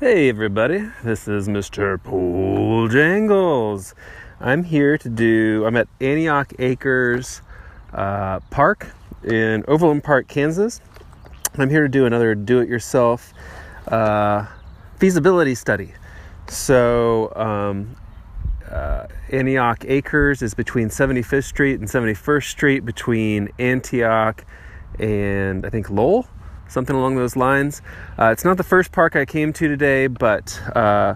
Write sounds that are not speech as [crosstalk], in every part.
Hey everybody, this is Mr. Pole Jangles. I'm here to do, I'm at Antioch Acres uh, Park in Overland Park, Kansas. I'm here to do another do it yourself uh, feasibility study. So, um, uh, Antioch Acres is between 75th Street and 71st Street, between Antioch and I think Lowell something along those lines. Uh, it's not the first park I came to today, but uh,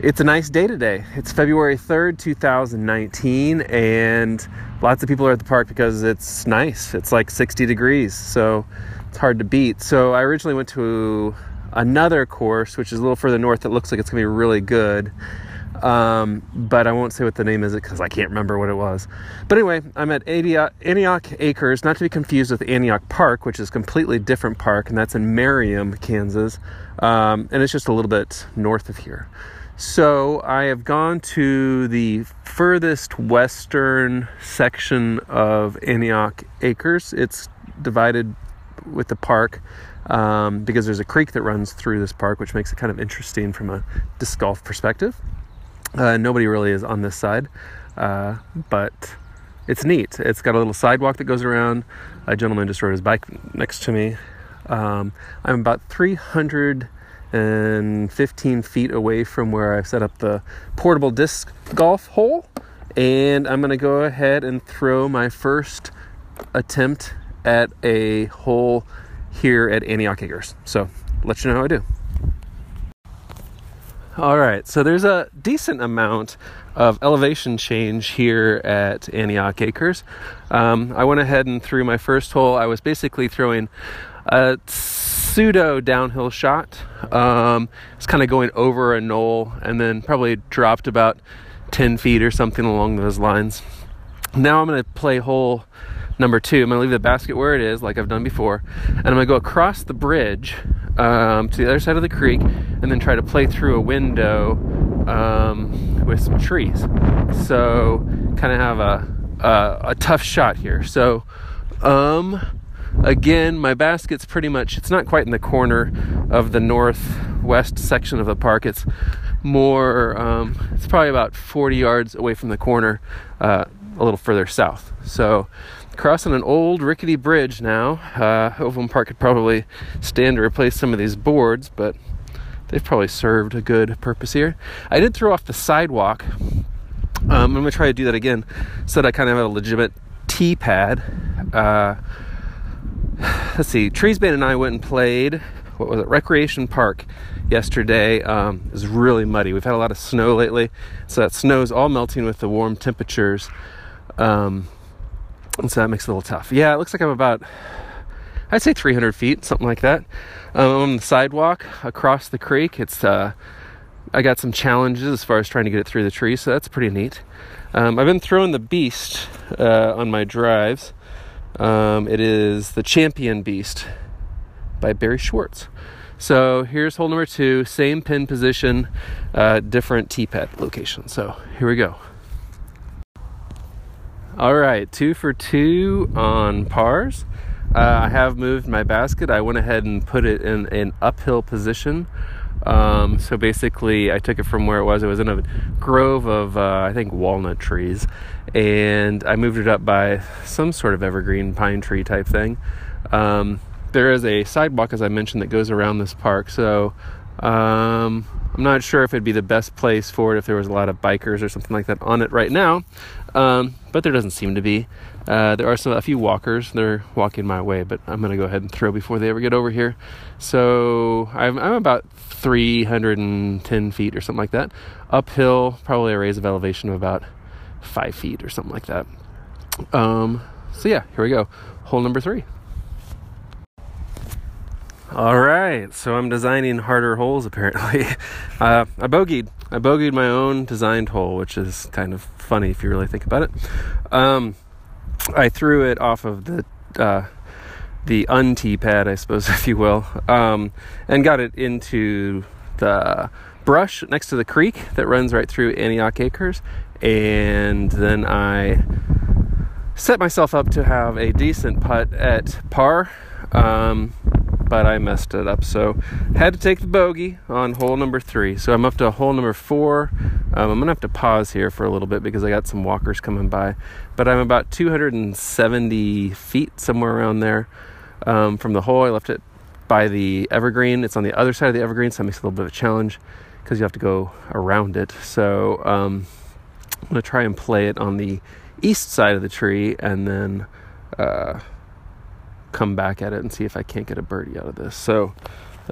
it's a nice day today. It's February 3rd, 2019, and lots of people are at the park because it's nice. It's like 60 degrees, so it's hard to beat. So I originally went to another course, which is a little further north, that looks like it's going to be really good. Um, but I won't say what the name is because I can't remember what it was. But anyway, I'm at Antioch Acres, not to be confused with Antioch Park, which is a completely different park, and that's in Merriam, Kansas. Um, and it's just a little bit north of here. So I have gone to the furthest western section of Antioch Acres. It's divided with the park um, because there's a creek that runs through this park, which makes it kind of interesting from a disc golf perspective. Uh, nobody really is on this side, uh, but it's neat. It's got a little sidewalk that goes around. A gentleman just rode his bike next to me. Um, I'm about 315 feet away from where I've set up the portable disc golf hole, and I'm going to go ahead and throw my first attempt at a hole here at Antioch Acres. So, let you know how I do. All right, so there's a decent amount of elevation change here at Antioch Acres. Um, I went ahead and threw my first hole. I was basically throwing a pseudo downhill shot. Um, it's kind of going over a knoll and then probably dropped about 10 feet or something along those lines. Now I'm going to play hole number two. I'm going to leave the basket where it is, like I've done before, and I'm going to go across the bridge um, to the other side of the creek and then try to play through a window um, with some trees. So, kind of have a, a, a, tough shot here. So, um, again, my basket's pretty much, it's not quite in the corner of the northwest section of the park. It's more, um, it's probably about 40 yards away from the corner, uh, a little further south. So, crossing an old rickety bridge now. Uh, Overland Park could probably stand to replace some of these boards, but they've probably served a good purpose here. I did throw off the sidewalk. Um, I'm to try to do that again so that I kind of have a legitimate tee pad. Uh, [sighs] let's see, Treesbane and I went and played, what was it, Recreation Park yesterday. Um, it was really muddy. We've had a lot of snow lately, so that snow's all melting with the warm temperatures. Um, and so that makes it a little tough. Yeah, it looks like I'm about, I'd say 300 feet, something like that. Um, on the sidewalk across the creek, it's, uh, I got some challenges as far as trying to get it through the trees, so that's pretty neat. Um, I've been throwing the Beast uh, on my drives. Um, it is the Champion Beast by Barry Schultz. So here's hole number two, same pin position, uh, different tee pad location. So here we go. All right, two for two on pars. Uh, I have moved my basket. I went ahead and put it in an uphill position. Um, so basically, I took it from where it was. It was in a grove of, uh, I think, walnut trees. And I moved it up by some sort of evergreen pine tree type thing. Um, there is a sidewalk, as I mentioned, that goes around this park. So um, I'm not sure if it'd be the best place for it if there was a lot of bikers or something like that on it right now, um, but there doesn't seem to be. Uh, there are some a few walkers. They're walking my way, but I'm gonna go ahead and throw before they ever get over here. So I'm, I'm about 310 feet or something like that. Uphill, probably a raise of elevation of about five feet or something like that. Um, so yeah, here we go. Hole number three. All right, so I'm designing harder holes apparently. [laughs] Uh, I bogeyed. I bogeyed my own designed hole, which is kind of funny if you really think about it. Um, I threw it off of the uh, the untee pad, I suppose, [laughs] if you will, um, and got it into the brush next to the creek that runs right through Antioch Acres, and then I set myself up to have a decent putt at par. Um, but I messed it up. So had to take the bogey on hole number three. So I'm up to hole number four. Um, I'm gonna have to pause here for a little bit because I got some walkers coming by. But I'm about 270 feet somewhere around there um, from the hole. I left it by the evergreen. It's on the other side of the evergreen, so that makes it a little bit of a challenge because you have to go around it. So um, I'm gonna try and play it on the east side of the tree and then uh, come back at it and see if I can't get a birdie out of this. So,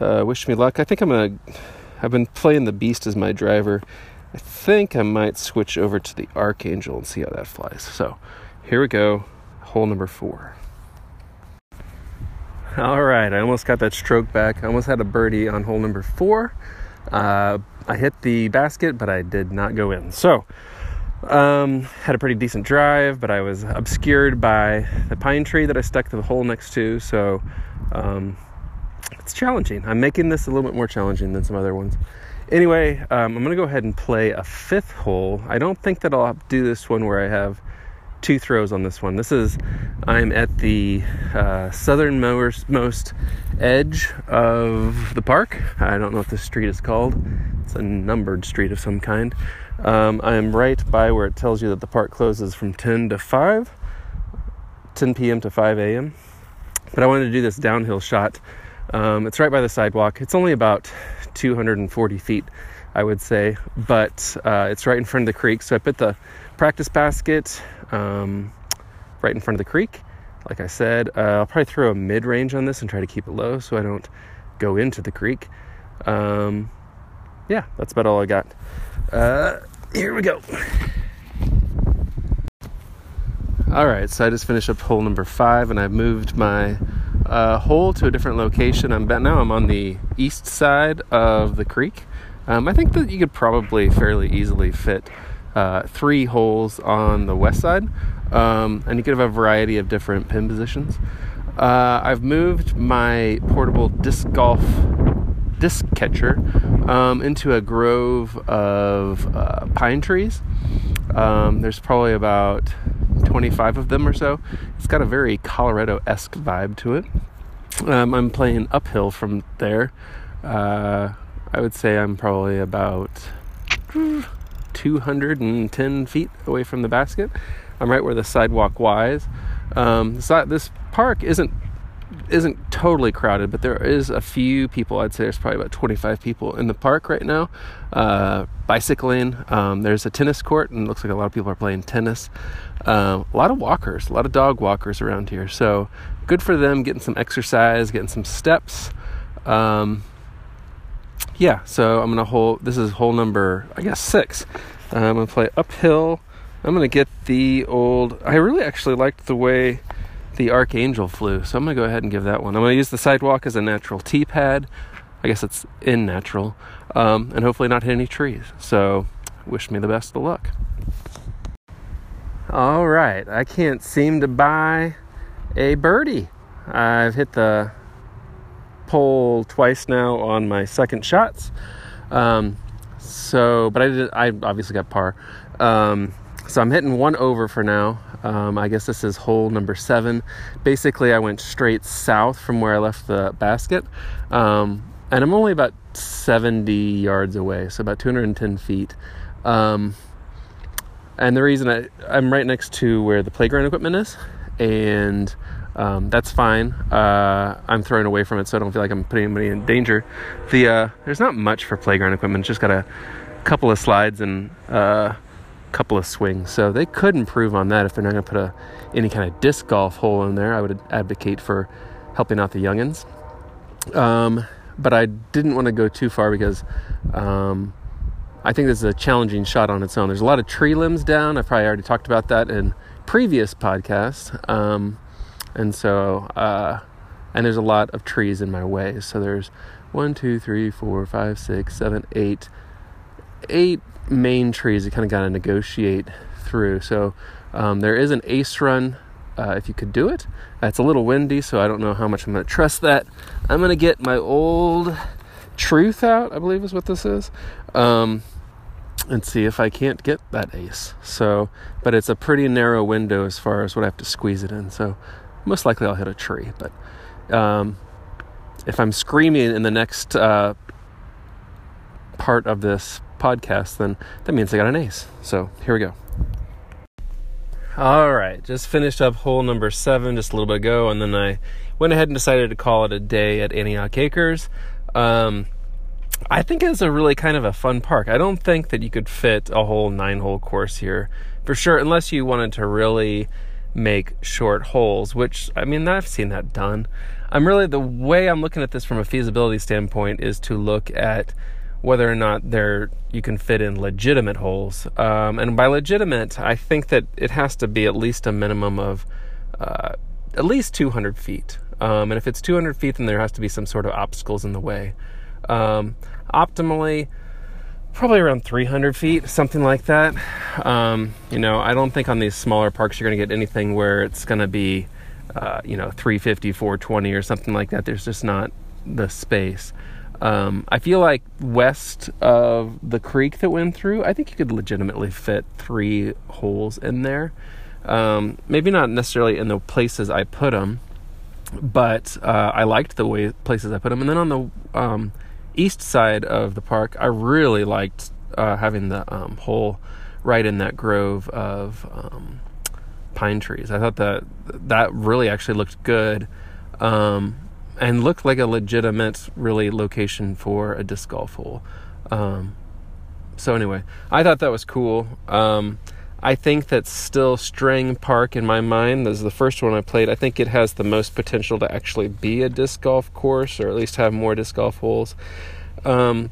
uh, wish me luck. I think I'm gonna. I've been playing the Beast as my driver. I think I might switch over to the Archangel and see how that flies. So, here we go. Hole number four. All right, I almost got that stroke back. I almost had a birdie on hole number four. Uh, I hit the basket, but I did not go in. So, um, had a pretty decent drive, but I was obscured by the pine tree that I stuck the hole next to. So um, it's challenging. I'm making this a little bit more challenging than some other ones. Anyway, um, I'm going to go ahead and play a fifth hole. I don't think that I'll do this one where I have two throws on this one. This is, I'm at the uh, southernmost most edge of the park. I don't know what this street is called. It's a numbered street of some kind. Um, I am right by where it tells you that the park closes from 10 to 5, 10 p.m. to 5 a.m. But I wanted to do this downhill shot. Um, it's right by the sidewalk. It's only about 240 feet, I would say, but uh, it's right in front of the creek. So I put the practice basket um, right in front of the creek. Like I said, uh, I'll probably throw a mid range on this and try to keep it low so I don't go into the creek. Um, yeah, that's about all I got. Uh, here we go. All right, so I just finished up hole number five, and I've moved my uh, hole to a different location. I'm now I'm on the east side of the creek. Um, I think that you could probably fairly easily fit uh, three holes on the west side, um, and you could have a variety of different pin positions. Uh, I've moved my portable disc golf disc catcher um, into a grove of uh, pine trees. Um, there's probably about 25 of them or so. It's got a very Colorado esque vibe to it. Um, I'm playing uphill from there. Uh, I would say I'm probably about 210 feet away from the basket. I'm right where the sidewalk lies. Um, this park isn't isn't totally crowded, but there is a few people. I'd say there's probably about 25 people in the park right now, uh, bicycling. Um, there's a tennis court, and looks like a lot of people are playing tennis. Uh, a lot of walkers, a lot of dog walkers around here. So good for them getting some exercise, getting some steps. Um, yeah, so I'm gonna hold. This is hole number, I guess six. I'm gonna play uphill. I'm gonna get the old. I really actually liked the way the Archangel flew, so I'm gonna go ahead and give that one. I'm gonna use the sidewalk as a natural tee pad. I guess it's in natural, um, and hopefully not hit any trees. So, wish me the best of luck. All right, I can't seem to buy a birdie. I've hit the pole twice now on my second shots. Um, so, but I did. I obviously got par. Um, so I'm hitting one over for now. Um, I guess this is hole number seven. Basically, I went straight south from where I left the basket, um, and I'm only about 70 yards away, so about 210 feet. Um, and the reason I, I'm right next to where the playground equipment is, and um, that's fine. Uh, I'm throwing away from it, so I don't feel like I'm putting anybody in danger. The uh, there's not much for playground equipment. just got a couple of slides and uh, couple of swings, so they could improve on that if they're not going to put a any kind of disc golf hole in there. I would advocate for helping out the youngins. Um, but I didn't want to go too far because um, I think this is a challenging shot on its own. There's a lot of tree limbs down. I've probably already talked about that in previous podcasts. Um, and so uh, and there's a lot of trees in my way. So there's one, two, three, four, five, six, seven, eight, eight main trees you kind of got to negotiate through. So um, there is an ace run uh, if you could do it. It's a little windy, so I don't know how much I'm going to trust that. I'm going to get my old truth out, I believe is what this is, um, and see if I can't get that ace. So, but it's a pretty narrow window as far as what I have to squeeze it in. So most likely I'll hit a tree. But um, if I'm screaming in the next uh, part of this podcast, then that means I got an ace. So here we go. All right, just finished up hole number seven just a little bit ago, and then I went ahead and decided to call it a day at Antioch Acres. Um, I think it's a really kind of a fun park. I don't think that you could fit a whole nine hole course here for sure, unless you wanted to really make short holes, which I mean, I've seen that done. I'm really the way I'm looking at this from a feasibility standpoint is to look at whether or not there you can fit in legitimate holes. Um, and by legitimate, I think that it has to be at least a minimum of uh, at least 200 feet. Um, and if it's 200 feet, then there has to be some sort of obstacles in the way. Um, optimally, probably around 300 feet, something like that. Um, you know, I don't think on these smaller parks you're going to get anything where it's going to be, uh, you know, 350, 420 or something like that. There's just not the space. Um, I feel like west of the creek that went through, I think you could legitimately fit three holes in there. Um, maybe not necessarily in the places I put them, but uh, I liked the way places I put them. And then on the um, east side of the park, I really liked uh, having the um, hole right in that grove of um, pine trees. I thought that that really actually looked good. Um, and looked like a legitimate, really location for a disc golf hole. Um, so anyway, I thought that was cool. Um, I think that still Strang Park in my mind is the first one I played. I think it has the most potential to actually be a disc golf course, or at least have more disc golf holes. Um,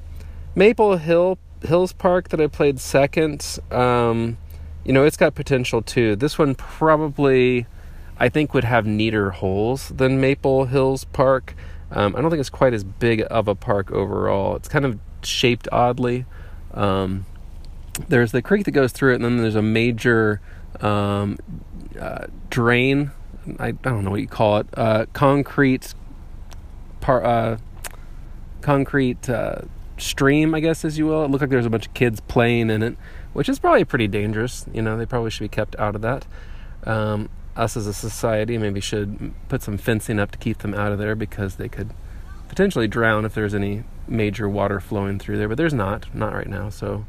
Maple Hill Hills Park that I played second, um, you know, it's got potential too. This one probably I think would have neater holes than Maple Hills Park. Um, I don't think it's quite as big of a park overall. It's kind of shaped oddly. Um, there's the creek that goes through it, and then there's a major um, uh, drain. I, I, don't know what you call it. Uh, concrete, par, uh, concrete uh, stream, I guess, as you will. It looked like there's a bunch of kids playing in it, which is probably pretty dangerous. You know, they probably should be kept out of that. Um, us as a society maybe should put some fencing up to keep them out of there because they could potentially drown if there's any major water flowing through there. But there's not, not right now, so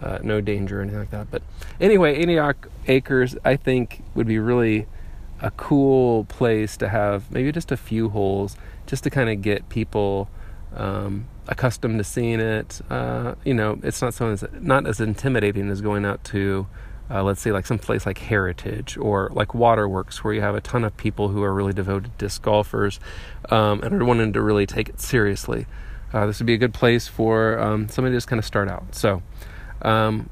uh, no danger or anything like that. But anyway, Antioch Acres, I think, would be really a cool place to have maybe just a few holes just to kind of get people um, accustomed to seeing it. Uh, you know, it's not so not as intimidating as going out to uh, let's say like some place like Heritage or like Waterworks, where you have a ton of people who are really devoted disc golfers um, and are wanting to really take it seriously. Uh, this would be a good place for um, somebody to just kind of start out. So um,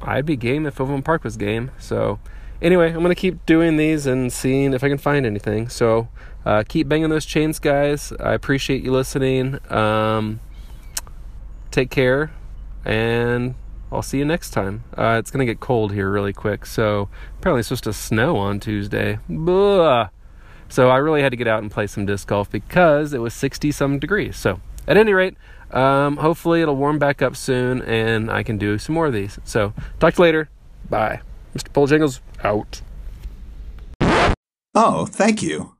I'd be game if Overland Park was game. So anyway, I'm gonna keep doing these and seeing if I can find anything. So uh, keep banging those chains, guys. I appreciate you listening. Um, take care and I'll see you next time. Uh, it's going to get cold here really quick, so apparently it's supposed to snow on Tuesday. Blah. So I really had to get out and play some disc golf because it was 60 some degrees. So at any rate, um, hopefully it'll warm back up soon and I can do some more of these. So talk to you later. Bye. Mr. Pole Jangles out. Oh, thank you.